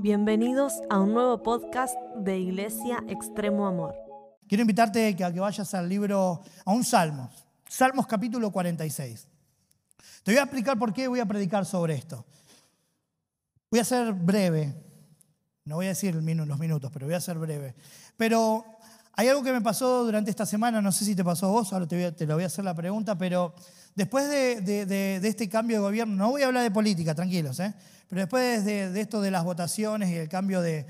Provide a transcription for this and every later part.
Bienvenidos a un nuevo podcast de Iglesia Extremo Amor. Quiero invitarte a que vayas al libro, a un Salmos, Salmos capítulo 46. Te voy a explicar por qué voy a predicar sobre esto. Voy a ser breve, no voy a decir los minutos, pero voy a ser breve. Pero hay algo que me pasó durante esta semana, no sé si te pasó a vos, ahora te, lo voy a hacer la pregunta, pero después de, este cambio de gobierno, no voy a hablar de política, tranquilos, ¿eh? Pero después de, esto de las votaciones y el cambio de,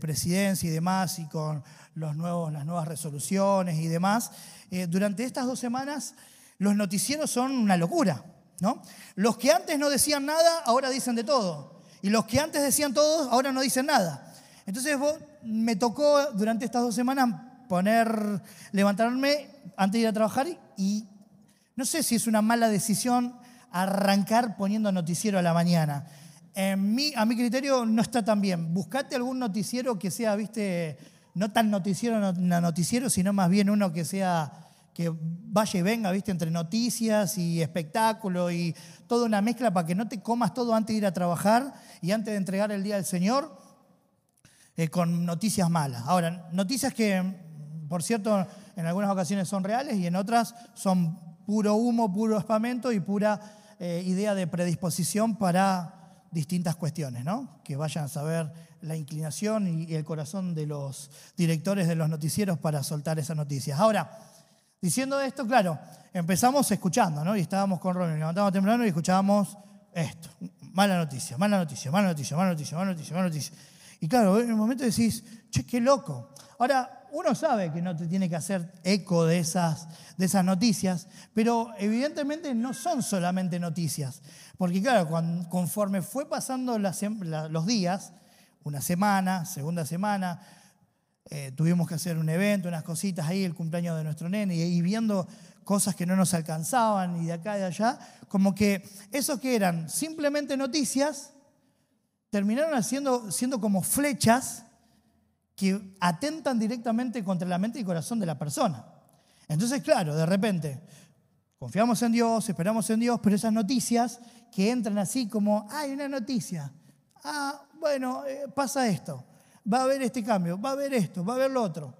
presidencia y demás, y con las nuevas resoluciones y demás, eh, durante estas dos semanas los noticieros son una locura. ¿no? Los que antes no decían nada, ahora dicen de todo. Y los que antes decían todo, ahora no dicen nada. Entonces me tocó durante estas dos semanas poner, levantarme antes de ir a trabajar y no sé si es una mala decisión arrancar poniendo noticiero a la mañana. En mi, a mi criterio no está tan bien. Buscate algún noticiero que sea, viste, no tan noticiero, no, noticiero, sino más bien uno que sea, que vaya y venga, viste, entre noticias y espectáculo y toda una mezcla para que no te comas todo antes de ir a trabajar y antes de entregar el día del Señor eh, con noticias malas. Ahora, noticias que por cierto, en algunas ocasiones son reales y en otras son puro humo, puro espamento y pura eh, idea de predisposición para distintas cuestiones, ¿no? Que vayan a saber la inclinación y, el corazón de los directores de los noticieros para soltar esas noticias. Ahora, diciendo esto, claro, empezamos escuchando, ¿no? Y estábamos con Ronald, levantábamos temprano y escuchábamos esto. Mala noticia, mala noticia, mala noticia, mala noticia, mala noticia, mala noticia. Y claro, en el momento decís, che, qué loco. Ahora, uno sabe que no te tiene que hacer eco de esas, de esas noticias, pero evidentemente no son solamente noticias. Porque claro, conforme fue pasando los días, una semana, segunda semana, eh, tuvimos que hacer un evento, unas cositas ahí, el cumpleaños de nuestro nene, y, viendo cosas que no nos alcanzaban y de acá y de allá, como que esos que eran simplemente noticias, terminaron siendo como flechas que atentan directamente contra la mente y corazón de la persona. Entonces, claro, de repente, confiamos en Dios, esperamos en Dios, pero esas noticias que entran así como, hay una noticia, ah, bueno, eh, pasa esto, va a haber este cambio, va a haber esto, va a haber lo otro.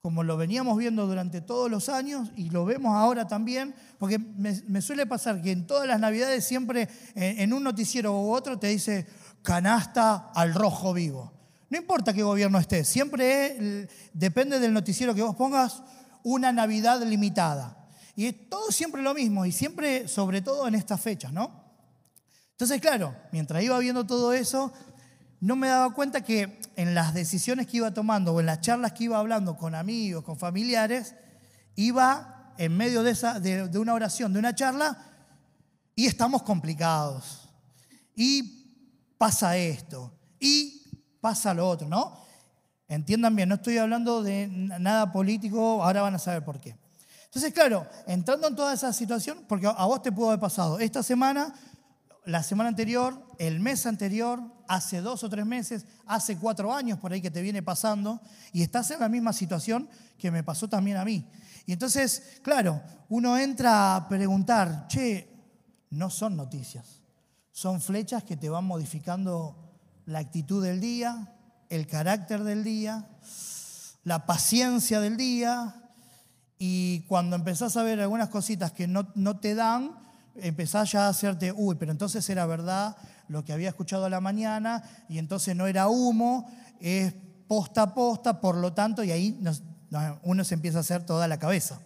Como lo veníamos viendo durante todos los años y lo vemos ahora también, porque me, suele pasar que en todas las navidades siempre en un noticiero u otro te dice canasta al rojo vivo. No importa qué gobierno esté, siempre depende del noticiero que vos pongas, una Navidad limitada. Y es todo siempre lo mismo, y siempre, sobre todo en estas fechas, ¿no? Entonces, claro, mientras iba viendo todo eso, no me daba cuenta que en las decisiones que iba tomando o en las charlas que iba hablando con amigos, con familiares, iba en medio de, esa, de, de una oración, de una charla, y estamos complicados. Y pasa esto. Y pasa lo otro, ¿no? Entiendan bien, no estoy hablando de nada político, ahora van a saber por qué. Entonces, claro, entrando en toda esa situación, porque a vos te pudo haber pasado esta semana, la semana anterior, el mes anterior, hace dos o tres meses, hace cuatro años por ahí que te viene pasando, y estás en la misma situación que me pasó también a mí. Y entonces, claro, uno entra a preguntar, che, no son noticias, son flechas que te van modificando la actitud del día, el carácter del día, la paciencia del día, y cuando empezás a ver algunas cositas que no, no te dan, empezás ya a hacerte, uy, pero entonces era verdad lo que había escuchado a la mañana, y entonces no era humo, es posta a posta, por lo tanto, y ahí uno se empieza a hacer toda la cabeza.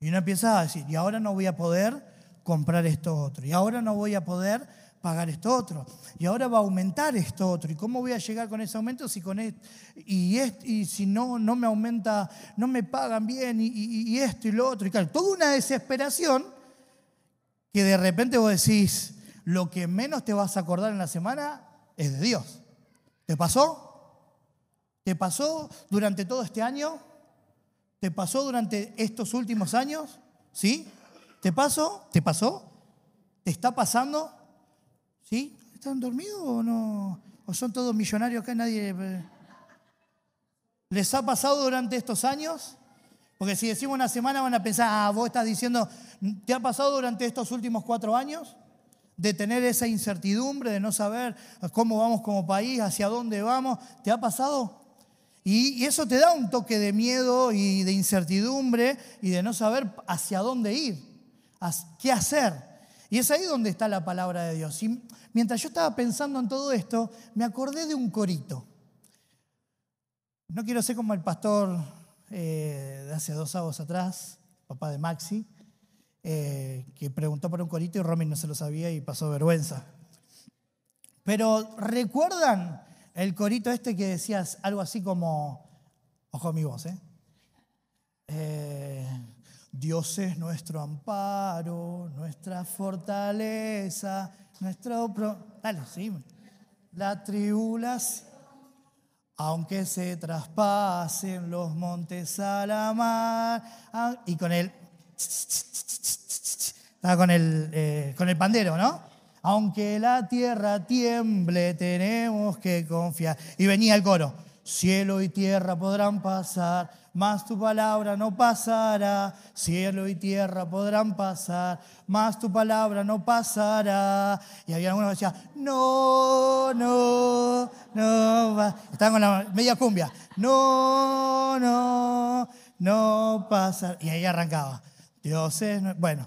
Y uno empieza a decir, y ahora no voy a poder comprar esto otro, y ahora no voy a poder pagar esto otro. Y ahora va a aumentar esto otro. ¿Y cómo voy a llegar con ese aumento si con y, y si no, no me aumenta, no me pagan bien y, esto y lo otro? Y claro, toda una desesperación que de repente vos decís, lo que menos te vas a acordar en la semana es de Dios. ¿Te pasó? ¿Te pasó durante todo este año? ¿Te pasó durante estos últimos años? ¿Sí? ¿Te pasó? ¿Te pasó? ¿Te está pasando? ¿Sí? ¿Están dormidos o no? ¿O son todos millonarios que Nadie. Eh? ¿Les ha pasado durante estos años? Porque si decimos una semana van a pensar, ah, vos estás diciendo, ¿te ha pasado durante estos últimos cuatro años? de tener esa incertidumbre, de no saber cómo vamos como país, hacia dónde vamos. ¿Te ha pasado? Y, eso te da un toque de miedo y de incertidumbre y de no saber hacia dónde ir, qué hacer. Y es ahí donde está la palabra de Dios. Y mientras yo estaba pensando en todo esto, me acordé de un corito. No quiero ser como el pastor eh, de hace dos sábados atrás, papá de Maxi, eh, que preguntó por un corito y Romy no se lo sabía y pasó vergüenza. Pero ¿recuerdan el corito este que decías algo así como, ojo mi voz, ¿eh? eh Dios es nuestro amparo, nuestra fortaleza, nuestro... Dale, sí. La tribulación, aunque se traspasen los montes a la mar, ah, y con el estaba con el, eh, con el pandero, ¿no? Aunque la tierra tiemble, tenemos que confiar. Y venía el coro. Cielo y tierra podrán pasar, mas tu palabra no pasará. Cielo y tierra podrán pasar, mas tu palabra no pasará. Y había algunos que decían, no, no, no. Estaban con la media cumbia. No, no, no pasa. Y ahí arrancaba. Dios es... Bueno,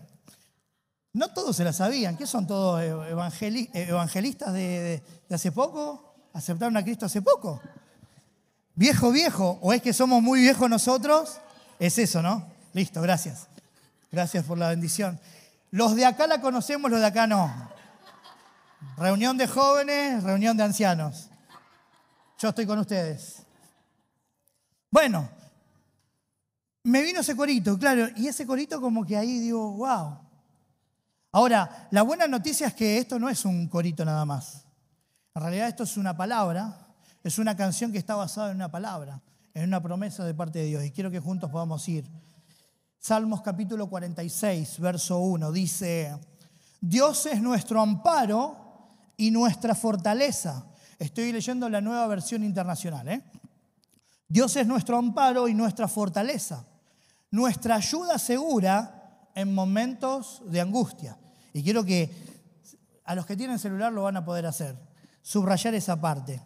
no todos se la sabían. ¿Qué son todos evangelistas de, hace poco? ¿Aceptaron a Cristo hace poco? ¿Viejo, viejo? ¿O es que somos muy viejos nosotros? Es eso, ¿no? Listo, gracias. Gracias por la bendición. Los de acá la conocemos, los de acá no. Reunión de jóvenes, reunión de ancianos. Yo estoy con ustedes. Bueno, me vino ese corito, claro, y ese corito como que ahí digo, wow. Ahora, la buena noticia es que esto no es un corito nada más. En realidad esto es una palabra, es una canción que está basada en una palabra, en una promesa de parte de Dios. Y quiero que juntos podamos ir. Salmos capítulo 46, verso 1, dice, Dios es nuestro amparo y nuestra fortaleza. Estoy leyendo la nueva versión internacional. ¿eh? Dios es nuestro amparo y nuestra fortaleza nuestra ayuda segura en momentos de angustia. Y quiero que a los que tienen celular lo van a poder hacer, subrayar esa parte.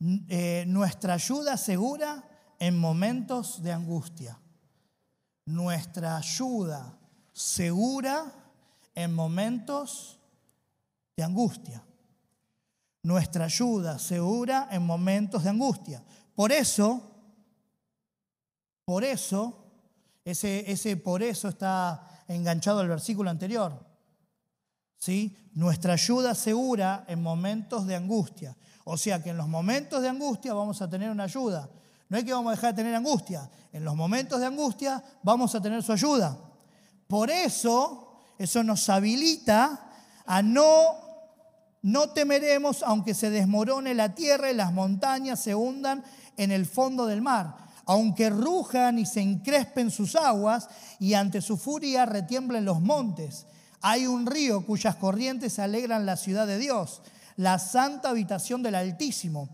Eh, nuestra ayuda segura en momentos de angustia. Nuestra ayuda segura en momentos de angustia. Nuestra ayuda segura en momentos de angustia. Por eso, por eso, ese, por eso está enganchado al versículo anterior. ¿Sí? Nuestra ayuda segura en momentos de angustia. O sea que en los momentos de angustia vamos a tener una ayuda. No es que vamos a dejar de tener angustia. En los momentos de angustia vamos a tener su ayuda. Por eso, eso nos habilita a no, no temeremos aunque se desmorone la tierra y las montañas se hundan en el fondo del mar aunque rujan y se encrespen sus aguas y ante su furia retiemblen los montes. Hay un río cuyas corrientes alegran la ciudad de Dios, la santa habitación del Altísimo.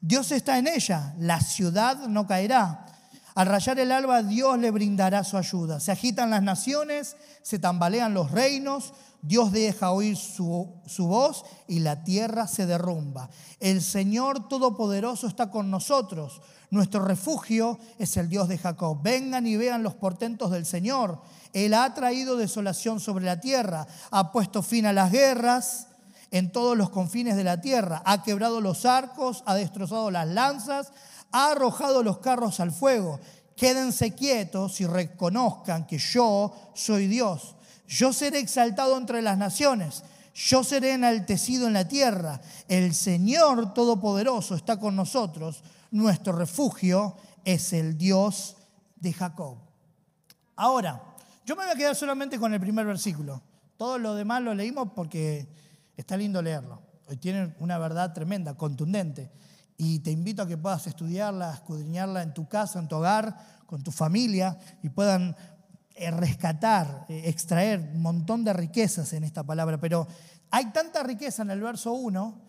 Dios está en ella, la ciudad no caerá. Al rayar el alba, Dios le brindará su ayuda. Se agitan las naciones, se tambalean los reinos, Dios deja oír su, su, voz y la tierra se derrumba. El Señor Todopoderoso está con nosotros. Nuestro refugio es el Dios de Jacob. Vengan y vean los portentos del Señor. Él ha traído desolación sobre la tierra, ha puesto fin a las guerras en todos los confines de la tierra, ha quebrado los arcos, ha destrozado las lanzas, ha arrojado los carros al fuego. Quédense quietos y reconozcan que yo soy Dios. Yo seré exaltado entre las naciones. Yo seré enaltecido en la tierra. El Señor Todopoderoso está con nosotros nuestro refugio es el Dios de Jacob. Ahora, yo me voy a quedar solamente con el primer versículo. Todo lo demás lo leímos porque está lindo leerlo. Hoy una verdad tremenda, contundente. Y te invito a que puedas estudiarla, escudriñarla en tu casa, en tu hogar, con tu familia, y puedan eh, rescatar, eh, extraer un montón de riquezas en esta palabra. Pero hay tanta riqueza en el verso 1,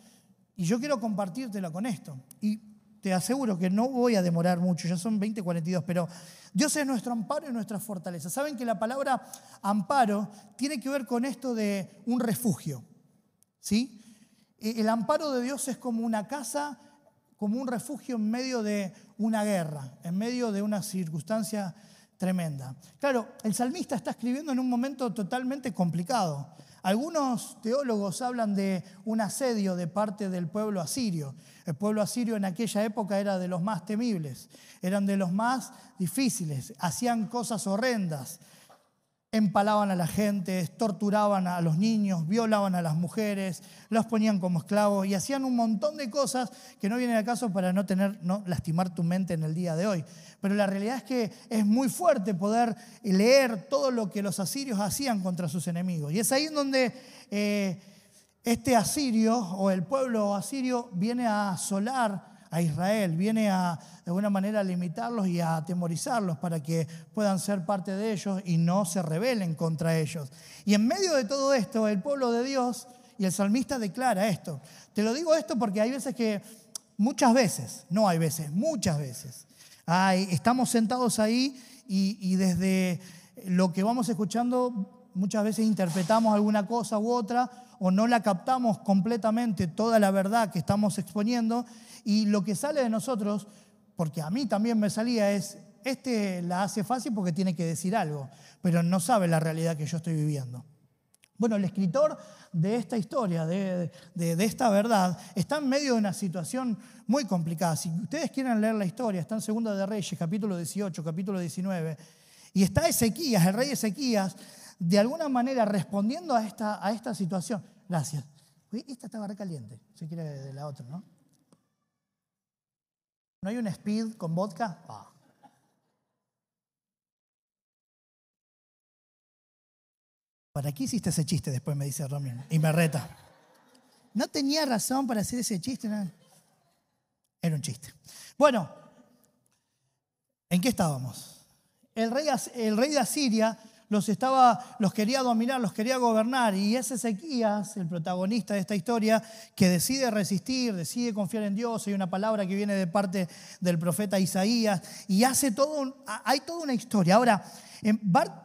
y yo quiero compartírtela con esto. Y te aseguro que no voy a demorar mucho, ya son 20:42, pero Dios es nuestro amparo y nuestra fortaleza. Saben que la palabra amparo tiene que ver con esto de un refugio. ¿Sí? El amparo de Dios es como una casa, como un refugio en medio de una guerra, en medio de una circunstancia tremenda. Claro, el salmista está escribiendo en un momento totalmente complicado. Algunos teólogos hablan de un asedio de parte del pueblo asirio. El pueblo asirio en aquella época era de los más temibles, eran de los más difíciles, hacían cosas horrendas, empalaban a la gente, torturaban a los niños, violaban a las mujeres, los ponían como esclavos y hacían un montón de cosas que no vienen al caso para no tener, no lastimar tu mente en el día de hoy. Pero la realidad es que es muy fuerte poder leer todo lo que los asirios hacían contra sus enemigos. Y es ahí donde eh, este asirio o el pueblo asirio viene a asolar a Israel, viene a de alguna manera a limitarlos y a atemorizarlos para que puedan ser parte de ellos y no se rebelen contra ellos. Y en medio de todo esto, el pueblo de Dios y el salmista declara esto. Te lo digo esto porque hay veces que, muchas veces, no hay veces, muchas veces, estamos sentados ahí y desde lo que vamos escuchando muchas veces interpretamos alguna cosa u otra o no la captamos completamente toda la verdad que estamos exponiendo y lo que sale de nosotros, porque a mí también me salía, es, este la hace fácil porque tiene que decir algo, pero no sabe la realidad que yo estoy viviendo. Bueno, el escritor de esta historia, de, de, esta verdad, está en medio de una situación muy complicada. Si ustedes quieren leer la historia, está en Segunda de Reyes, capítulo 18, capítulo 19, y está Ezequías, el rey Ezequías, de alguna manera respondiendo a esta, a esta situación. Gracias. Esta estaba recaliente, si quiere de la otra, ¿no? ¿No hay un speed con vodka? Ah. ¿Para qué hiciste ese chiste? Después me dice Romeo y me reta. No tenía razón para hacer ese chiste. Era un chiste. Bueno, ¿en qué estábamos? El rey, el rey de Asiria los, estaba, los quería dominar, los quería gobernar. Y es Ezequías, el protagonista de esta historia, que decide resistir, decide confiar en Dios. Hay una palabra que viene de parte del profeta Isaías y hace todo, hay toda una historia. Ahora,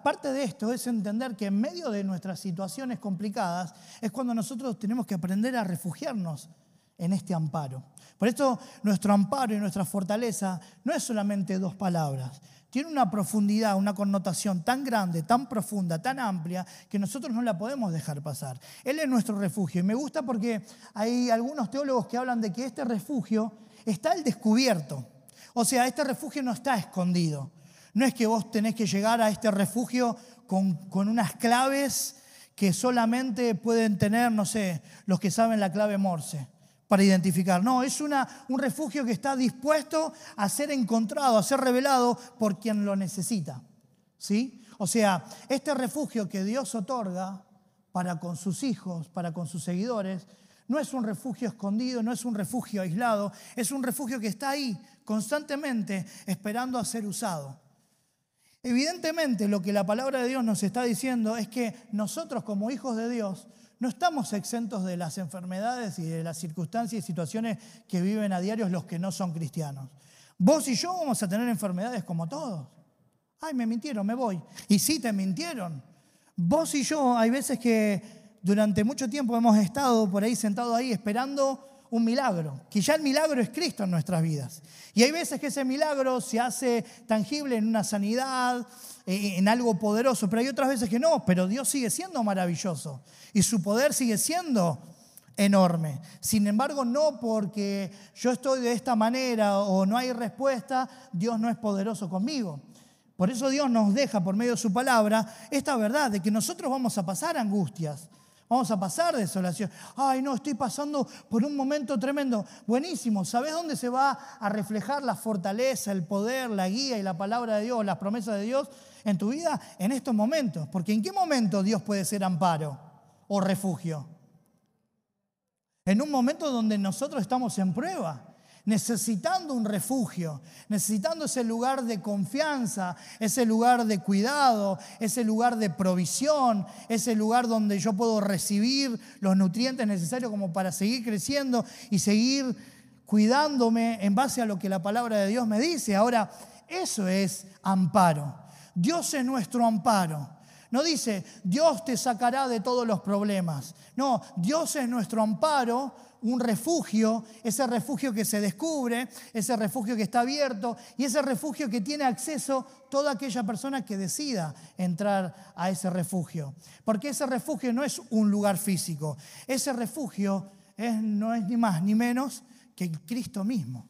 parte de esto es entender que en medio de nuestras situaciones complicadas es cuando nosotros tenemos que aprender a refugiarnos en este amparo. Por esto nuestro amparo y nuestra fortaleza no es solamente dos palabras, tiene una profundidad, una connotación tan grande, tan profunda, tan amplia, que nosotros no la podemos dejar pasar. Él es nuestro refugio. Y me gusta porque hay algunos teólogos que hablan de que este refugio está al descubierto. O sea, este refugio no está escondido. No es que vos tenés que llegar a este refugio con, con unas claves que solamente pueden tener, no sé, los que saben la clave Morse para identificar. No, es una, un refugio que está dispuesto a ser encontrado, a ser revelado por quien lo necesita. ¿Sí? O sea, este refugio que Dios otorga para con sus hijos, para con sus seguidores, no es un refugio escondido, no es un refugio aislado, es un refugio que está ahí constantemente esperando a ser usado. Evidentemente lo que la palabra de Dios nos está diciendo es que nosotros como hijos de Dios no estamos exentos de las enfermedades y de las circunstancias y situaciones que viven a diario los que no son cristianos. Vos y yo vamos a tener enfermedades como todos. Ay, me mintieron, me voy. Y sí, te mintieron. Vos y yo hay veces que durante mucho tiempo hemos estado por ahí sentados ahí esperando un milagro, que ya el milagro es Cristo en nuestras vidas. Y hay veces que ese milagro se hace tangible en una sanidad, eh, en algo poderoso, pero hay otras veces que no, pero Dios sigue siendo maravilloso y su poder sigue siendo enorme. Sin embargo, no porque yo estoy de esta manera o no hay respuesta, Dios no es poderoso conmigo. Por eso Dios nos deja por medio de su palabra esta verdad de que nosotros vamos a pasar angustias, Vamos a pasar desolación. Ay, no, estoy pasando por un momento tremendo. Buenísimo. ¿Sabes dónde se va a reflejar la fortaleza, el poder, la guía y la palabra de Dios, las promesas de Dios en tu vida? En estos momentos. Porque ¿en qué momento Dios puede ser amparo o refugio? En un momento donde nosotros estamos en prueba necesitando un refugio, necesitando ese lugar de confianza, ese lugar de cuidado, ese lugar de provisión, ese lugar donde yo puedo recibir los nutrientes necesarios como para seguir creciendo y seguir cuidándome en base a lo que la palabra de Dios me dice. Ahora, eso es amparo. Dios es nuestro amparo. No dice, Dios te sacará de todos los problemas. No, Dios es nuestro amparo, un refugio, ese refugio que se descubre, ese refugio que está abierto y ese refugio que tiene acceso toda aquella persona que decida entrar a ese refugio. Porque ese refugio no es un lugar físico, ese refugio no es ni más ni menos que Cristo mismo.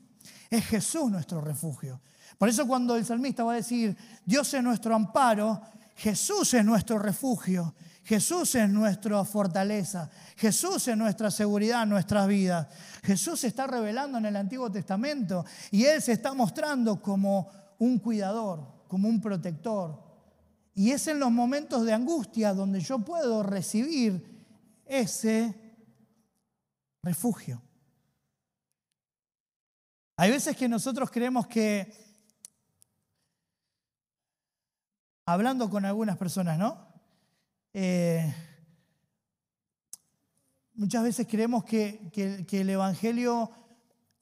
Es Jesús nuestro refugio. Por eso cuando el salmista va a decir, Dios es nuestro amparo, Jesús es nuestro refugio, Jesús es nuestra fortaleza, Jesús es nuestra seguridad en nuestras vidas. Jesús se está revelando en el Antiguo Testamento y Él se está mostrando como un cuidador, como un protector. Y es en los momentos de angustia donde yo puedo recibir ese refugio. Hay veces que nosotros creemos que, hablando con algunas personas, ¿no? Eh, muchas veces creemos que, el Evangelio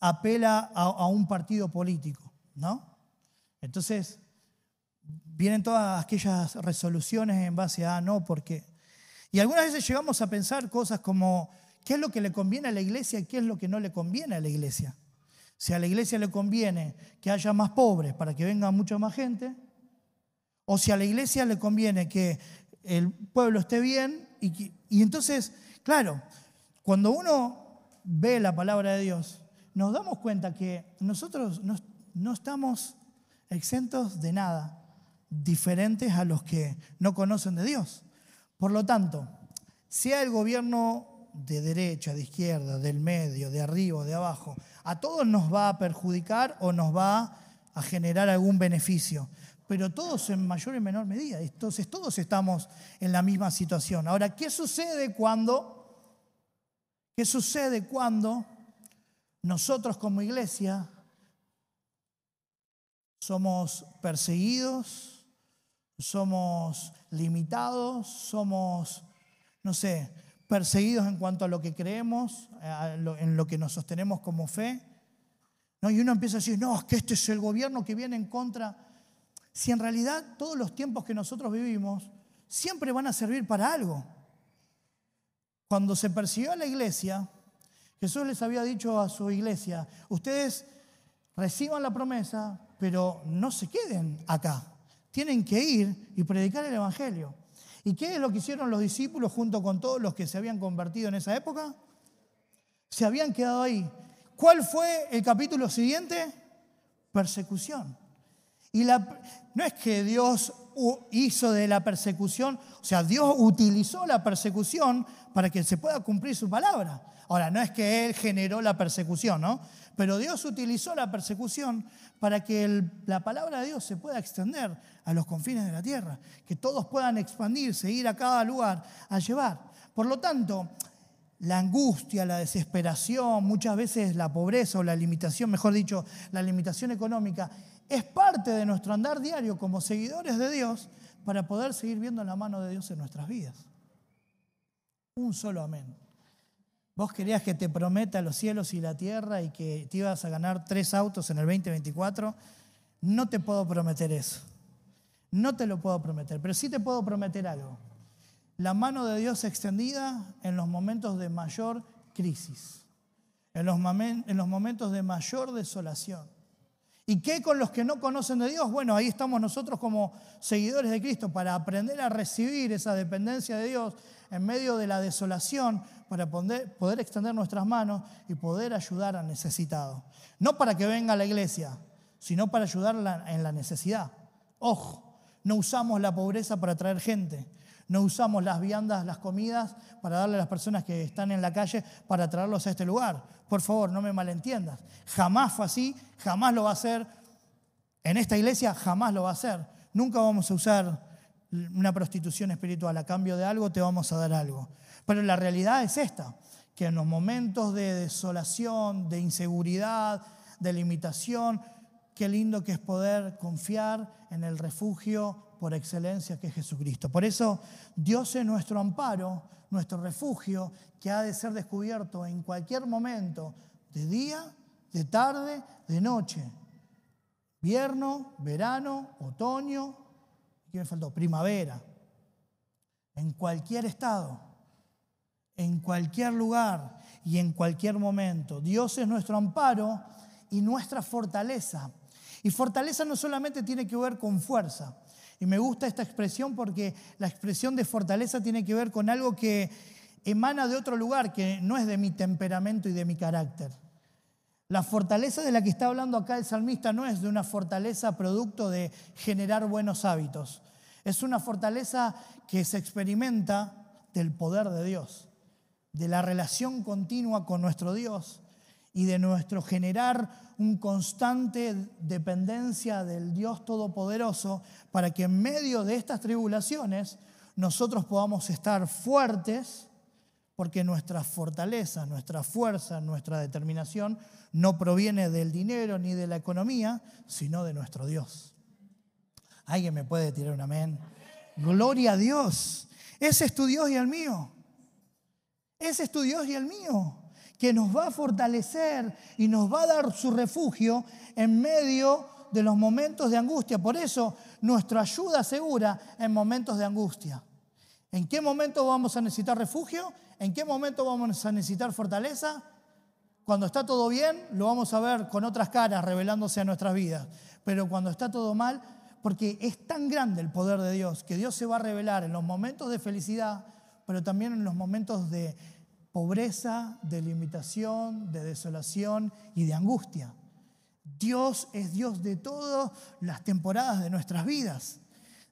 apela a, a, un partido político, ¿no? Entonces, vienen todas aquellas resoluciones en base a no, porque... Y algunas veces llegamos a pensar cosas como, ¿qué es lo que le conviene a la iglesia y qué es lo que no le conviene a la iglesia? Si a la iglesia le conviene que haya más pobres para que venga mucha más gente, o si a la iglesia le conviene que el pueblo esté bien, y, entonces, claro, cuando uno ve la palabra de Dios, nos damos cuenta que nosotros no, no estamos exentos de nada, diferentes a los que no conocen de Dios. Por lo tanto, sea el gobierno de derecha, de izquierda, del medio, de arriba, de abajo, a todos nos va a perjudicar o nos va a generar algún beneficio, pero todos en mayor y menor medida. Entonces todos estamos en la misma situación. Ahora, ¿qué sucede cuando qué sucede cuando nosotros como iglesia somos perseguidos, somos limitados, somos no sé, perseguidos en cuanto a lo que creemos, en lo que nos sostenemos como fe. ¿no? Y uno empieza a decir, no, es que este es el gobierno que viene en contra. Si en realidad todos los tiempos que nosotros vivimos siempre van a servir para algo. Cuando se persiguió a la iglesia, Jesús les había dicho a su iglesia, ustedes reciban la promesa, pero no se queden acá. Tienen que ir y predicar el Evangelio. ¿Y qué es lo que hicieron los discípulos junto con todos los que se habían convertido en esa época? Se habían quedado ahí. ¿Cuál fue el capítulo siguiente? Persecución. Y no es que Dios hizo de la persecución, o sea, Dios utilizó la persecución para que se pueda cumplir su palabra. Ahora, no es que Él generó la persecución, ¿no? Pero Dios utilizó la persecución para que la palabra de Dios se pueda extender a los confines de la tierra, que todos puedan expandirse, ir a cada lugar a llevar. Por lo tanto, la angustia, la desesperación, muchas veces la pobreza o la limitación, mejor dicho, la limitación económica, es parte de nuestro andar diario como seguidores de Dios para poder seguir viendo la mano de Dios en nuestras vidas. Un solo amén. Vos querías que te prometa los cielos y la tierra y que te ibas a ganar tres autos en el 2024. No te puedo prometer eso. No te lo puedo prometer, pero sí te puedo prometer algo. La mano de Dios extendida en los momentos de mayor crisis, en los, en los momentos de mayor desolación. ¿Y qué con los que no conocen de Dios? Bueno, ahí estamos nosotros como seguidores de Cristo para aprender a recibir esa dependencia de Dios en medio de la desolación, para poder, extender nuestras manos y poder ayudar al necesitado. No para que venga a la iglesia, sino para ayudar en la necesidad. Ojo, no usamos la pobreza para traer gente. No usamos las viandas, las comidas para darle a las personas que están en la calle para traerlos a este lugar. Por favor, no me malentiendas. Jamás fue así, jamás lo va a hacer. En esta iglesia jamás lo va a hacer. Nunca vamos a usar una prostitución espiritual. A cambio de algo te vamos a dar algo. Pero la realidad es esta, que en los momentos de desolación, de inseguridad, de limitación, qué lindo que es poder confiar en el refugio por excelencia que es Jesucristo. Por eso Dios es nuestro amparo, nuestro refugio, que ha de ser descubierto en cualquier momento, de día, de tarde, de noche. Vierno, verano, otoño, ¿qué me faltó? Primavera. en cualquier estado, en cualquier lugar y en cualquier momento. Dios es nuestro amparo y nuestra fortaleza. Y fortaleza no solamente tiene que ver con fuerza. Y me gusta esta expresión porque la expresión de fortaleza tiene que ver con algo que emana de otro lugar, que no es de mi temperamento y de mi carácter. La fortaleza de la que está hablando acá el salmista no es de una fortaleza producto de generar buenos hábitos. Es una fortaleza que se experimenta del poder de Dios, de la relación continua con nuestro Dios y de nuestro generar un constante dependencia del Dios Todopoderoso para que en medio de estas tribulaciones nosotros podamos estar fuertes porque nuestra fortaleza, nuestra fuerza, nuestra determinación no proviene del dinero ni de la economía, sino de nuestro Dios. ¿Alguien me puede tirar un amén? Gloria a Dios. Ese es tu Dios y el mío. Ese es tu Dios y el mío, que nos va a fortalecer y nos va a dar su refugio en medio de los momentos de angustia. Por eso, nuestra ayuda segura en momentos de angustia. ¿En qué momento vamos a necesitar refugio? ¿En qué momento vamos a necesitar fortaleza? Cuando está todo bien, lo vamos a ver con otras caras revelándose a nuestras vidas. Pero cuando está todo mal, porque es tan grande el poder de Dios que Dios se va a revelar en los momentos de felicidad, pero también en los momentos de pobreza, de limitación, de desolación y de angustia. Dios es Dios de todas las temporadas de nuestras vidas.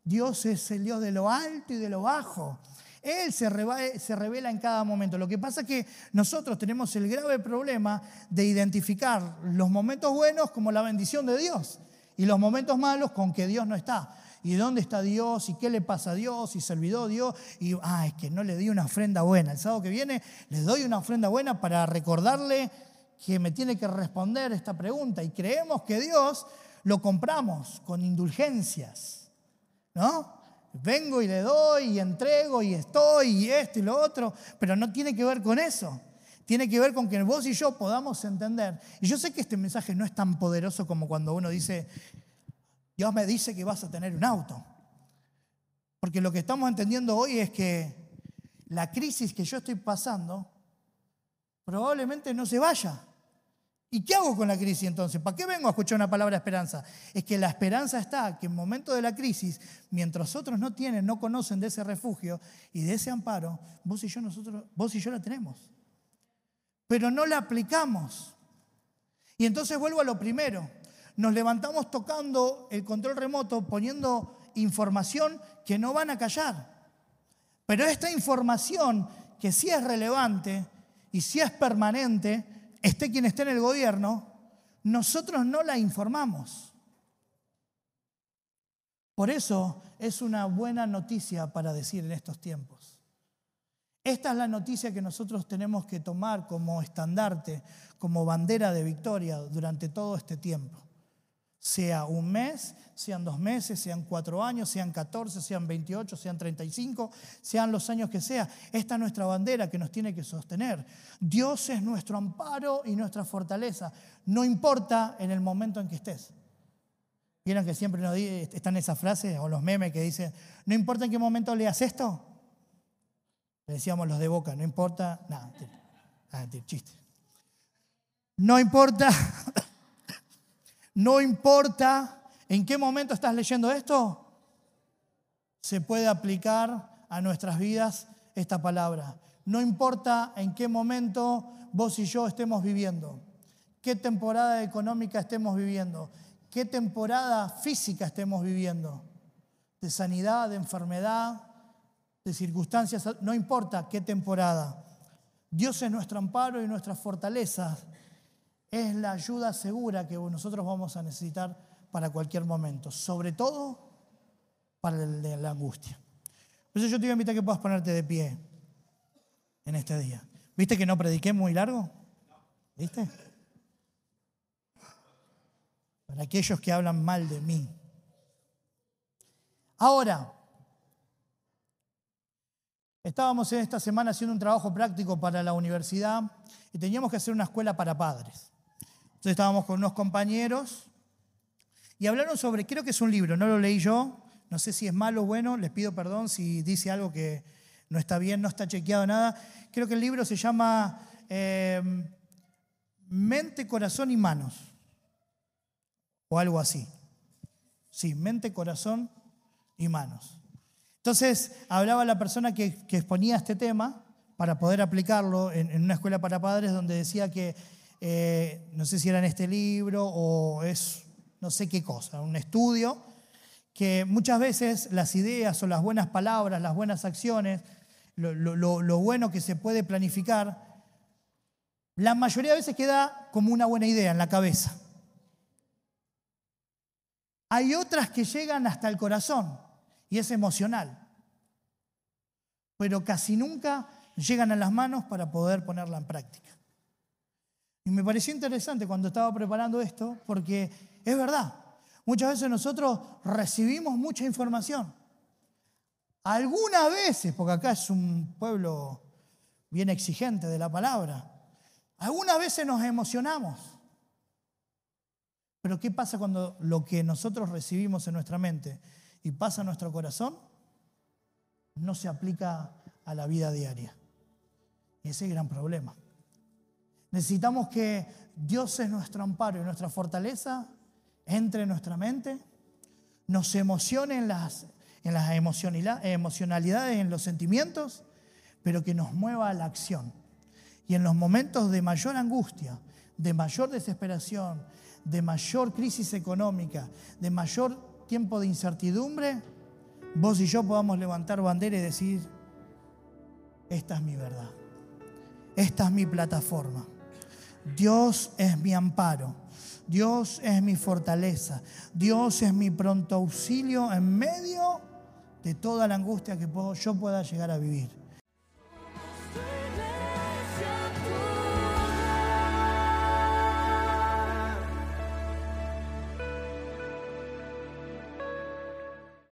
Dios es el Dios de lo alto y de lo bajo. Él se, revela en cada momento. Lo que pasa es que nosotros tenemos el grave problema de identificar los momentos buenos como la bendición de Dios y los momentos malos con que Dios no está. ¿Y dónde está Dios? ¿Y qué le pasa a Dios? ¿Y se olvidó Dios? Y, ah, es que no le di una ofrenda buena. El sábado que viene les doy una ofrenda buena para recordarle que me tiene que responder esta pregunta. Y creemos que Dios lo compramos con indulgencias, ¿no? Vengo y le doy y entrego y estoy y esto y lo otro, pero no tiene que ver con eso. Tiene que ver con que vos y yo podamos entender. Y yo sé que este mensaje no es tan poderoso como cuando uno dice, Dios me dice que vas a tener un auto. Porque lo que estamos entendiendo hoy es que la crisis que yo estoy pasando probablemente no se vaya. ¿Y qué hago con la crisis entonces? ¿Para qué vengo a escuchar una palabra esperanza? Es que la esperanza está que en momento de la crisis, mientras otros no tienen, no conocen de ese refugio y de ese amparo, vos y yo, nosotros, vos y yo la tenemos. Pero no la aplicamos. Y entonces vuelvo a lo primero. Nos levantamos tocando el control remoto, poniendo información que no van a callar. Pero esta información que sí es relevante y sí es permanente, esté quien esté en el gobierno, nosotros no la informamos. Por eso es una buena noticia para decir en estos tiempos. Esta es la noticia que nosotros tenemos que tomar como estandarte, como bandera de victoria durante todo este tiempo sea un mes, sean dos meses, sean cuatro años, sean 14, sean 28, sean 35, sean los años que sea. Esta es nuestra bandera que nos tiene que sostener. Dios es nuestro amparo y nuestra fortaleza. No importa en el momento en que estés. ¿Vieron que siempre nos están esas frases o los memes que dicen, no importa en qué momento leas esto? Le decíamos los de boca, no importa, nada, ah, chiste. No importa no importa en qué momento estás leyendo esto, se puede aplicar a nuestras vidas esta palabra. No importa en qué momento vos y yo estemos viviendo, qué temporada económica estemos viviendo, qué temporada física estemos viviendo, de sanidad, de enfermedad, de circunstancias, no importa qué temporada. Dios es nuestro amparo y nuestra fortaleza es la ayuda segura que nosotros vamos a necesitar para cualquier momento, sobre todo para el de la angustia. Por eso yo te voy a invitar a que puedas ponerte de pie en este día. ¿Viste que no prediqué muy largo? ¿Viste? Para aquellos que hablan mal de mí. Ahora, estábamos en esta semana haciendo un trabajo práctico para la universidad y teníamos que hacer una escuela para padres. Entonces estábamos con unos compañeros y hablaron sobre, creo que es un libro, no lo leí yo, No sé si es malo o bueno, les pido perdón si dice algo que no está bien, no está chequeado nada. Creo que el libro se llama eh, Mente, Corazón y Manos. O algo así. Sí, mente, corazón y manos. Entonces, hablaba la persona que, exponía este tema para poder aplicarlo en, una escuela para padres donde decía que, eh, no sé si era en este libro o es no sé qué cosa, un estudio, que muchas veces las ideas o las buenas palabras, las buenas acciones, lo bueno que se puede planificar, la mayoría de veces queda como una buena idea en la cabeza. Hay otras que llegan hasta el corazón y es emocional, pero casi nunca llegan a las manos para poder ponerla en práctica. Y me pareció interesante cuando estaba preparando esto, porque es verdad, muchas veces nosotros recibimos mucha información. Algunas veces, porque acá es un pueblo bien exigente de la palabra, algunas veces nos emocionamos. Pero ¿qué pasa cuando lo que nosotros recibimos en nuestra mente y pasa a nuestro corazón no se aplica a la vida diaria? Y ese es el gran problema. Necesitamos que Dios es nuestro amparo y nuestra fortaleza entre en nuestra mente, nos emocione en las, en las emocionalidades, en los sentimientos, pero que nos mueva a la acción. Y en los momentos de mayor angustia, de mayor desesperación, de mayor crisis económica, de mayor tiempo de incertidumbre, vos y yo podamos levantar bandera y decir, esta es mi verdad, esta es mi plataforma, Dios es mi amparo, Dios es mi fortaleza, Dios es mi pronto auxilio en medio de toda la angustia que yo pueda llegar a vivir.